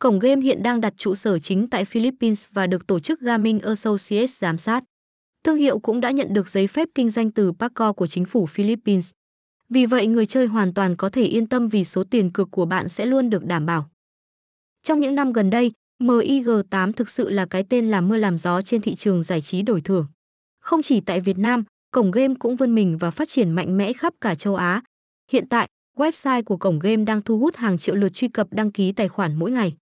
Cổng game hiện đang đặt trụ sở chính tại Philippines và được tổ chức Gaming Associates giám sát. Thương hiệu cũng đã nhận được giấy phép kinh doanh từ PACO của chính phủ Philippines. Vì vậy người chơi hoàn toàn có thể yên tâm vì số tiền cược của bạn sẽ luôn được đảm bảo. Trong những năm gần đây, MIG8 thực sự là cái tên làm mưa làm gió trên thị trường giải trí đổi thưởng. Không chỉ tại Việt Nam, cổng game cũng vươn mình và phát triển mạnh mẽ khắp cả châu Á. Hiện tại, website của cổng game đang thu hút hàng triệu lượt truy cập đăng ký tài khoản mỗi ngày.